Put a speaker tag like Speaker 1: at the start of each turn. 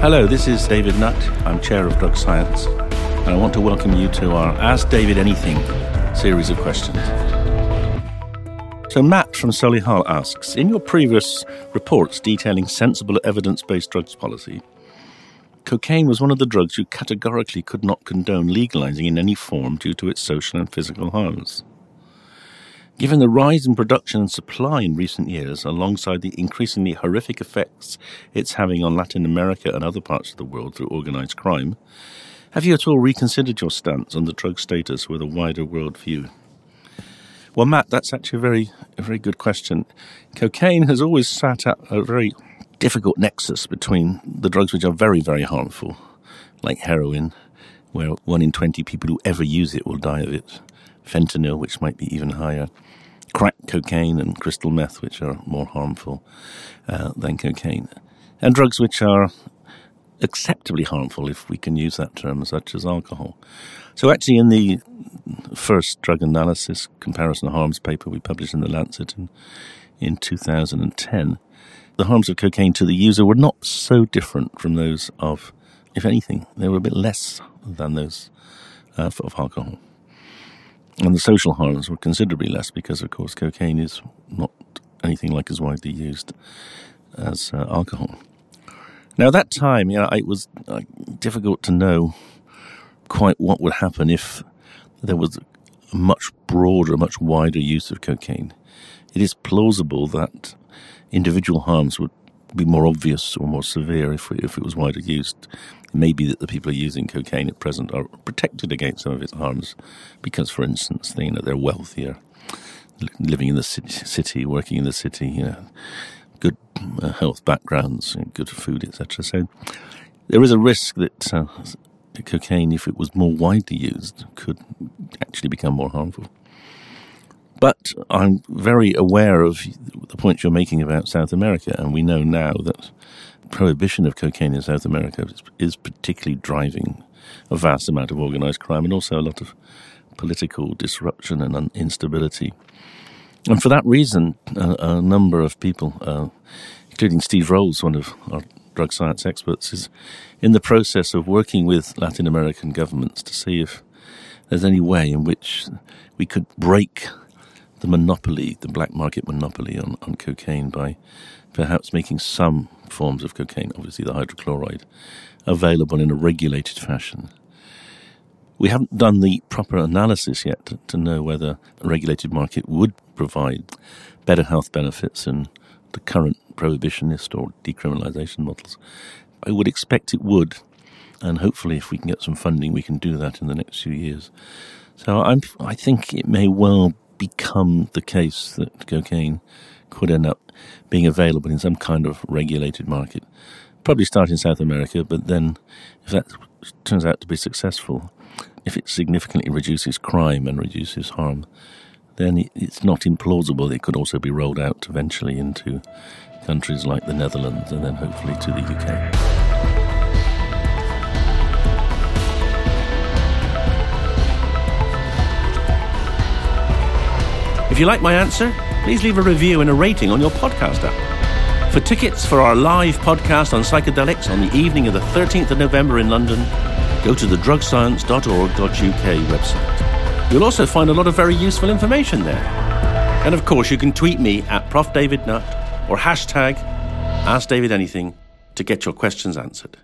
Speaker 1: Hello, this is David Nutt. I'm Chair of Drug Science, and I want to welcome you to our Ask David Anything series of questions. So, Matt from Solihull asks In your previous reports detailing sensible evidence based drugs policy, cocaine was one of the drugs you categorically could not condone legalizing in any form due to its social and physical harms. Given the rise in production and supply in recent years, alongside the increasingly horrific effects it's having on Latin America and other parts of the world through organized crime, have you at all reconsidered your stance on the drug status with a wider world view? Well, Matt, that's actually a very, a very good question. Cocaine has always sat at a very difficult nexus between the drugs which are very, very harmful, like heroin, where one in 20 people who ever use it will die of it, fentanyl, which might be even higher, crack cocaine and crystal meth, which are more harmful uh, than cocaine, and drugs which are acceptably harmful, if we can use that term, such as alcohol. So, actually, in the first drug analysis comparison of harms paper we published in the Lancet in, in 2010, the harms of cocaine to the user were not so different from those of, if anything, they were a bit less than those uh, of alcohol. And the social harms were considerably less because, of course, cocaine is not anything like as widely used as uh, alcohol. Now, at that time, you know, it was uh, difficult to know quite what would happen if there was a much broader, much wider use of cocaine. It is plausible that individual harms would be more obvious or more severe if, if it was wider used. It may be that the people are using cocaine at present are protected against some of its harms because, for instance, they, you know, they're wealthier, living in the city, working in the city, you know, good uh, health backgrounds, good food, etc. So there is a risk that uh, cocaine, if it was more widely used, could actually become more harmful. But I'm very aware of the point you're making about South America, and we know now that prohibition of cocaine in South America is particularly driving a vast amount of organized crime and also a lot of political disruption and instability. And for that reason, a, a number of people, uh, including Steve Rolles, one of our drug science experts, is in the process of working with Latin American governments to see if there's any way in which we could break the monopoly, the black market monopoly on, on cocaine by perhaps making some forms of cocaine, obviously the hydrochloride, available in a regulated fashion. We haven't done the proper analysis yet to, to know whether a regulated market would provide better health benefits than the current prohibitionist or decriminalization models. I would expect it would, and hopefully, if we can get some funding, we can do that in the next few years. So I'm, I think it may well become the case that cocaine could end up being available in some kind of regulated market. Probably start in South America, but then if that turns out to be successful, if it significantly reduces crime and reduces harm, then it's not implausible it could also be rolled out eventually into countries like the Netherlands and then hopefully to the UK. If you like my answer, please leave a review and a rating on your podcast app. For tickets for our live podcast on psychedelics on the evening of the 13th of November in London, go to the drugscience.org.uk website. You'll also find a lot of very useful information there. And of course, you can tweet me at Prof. David Nutt or hashtag Ask David Anything to get your questions answered.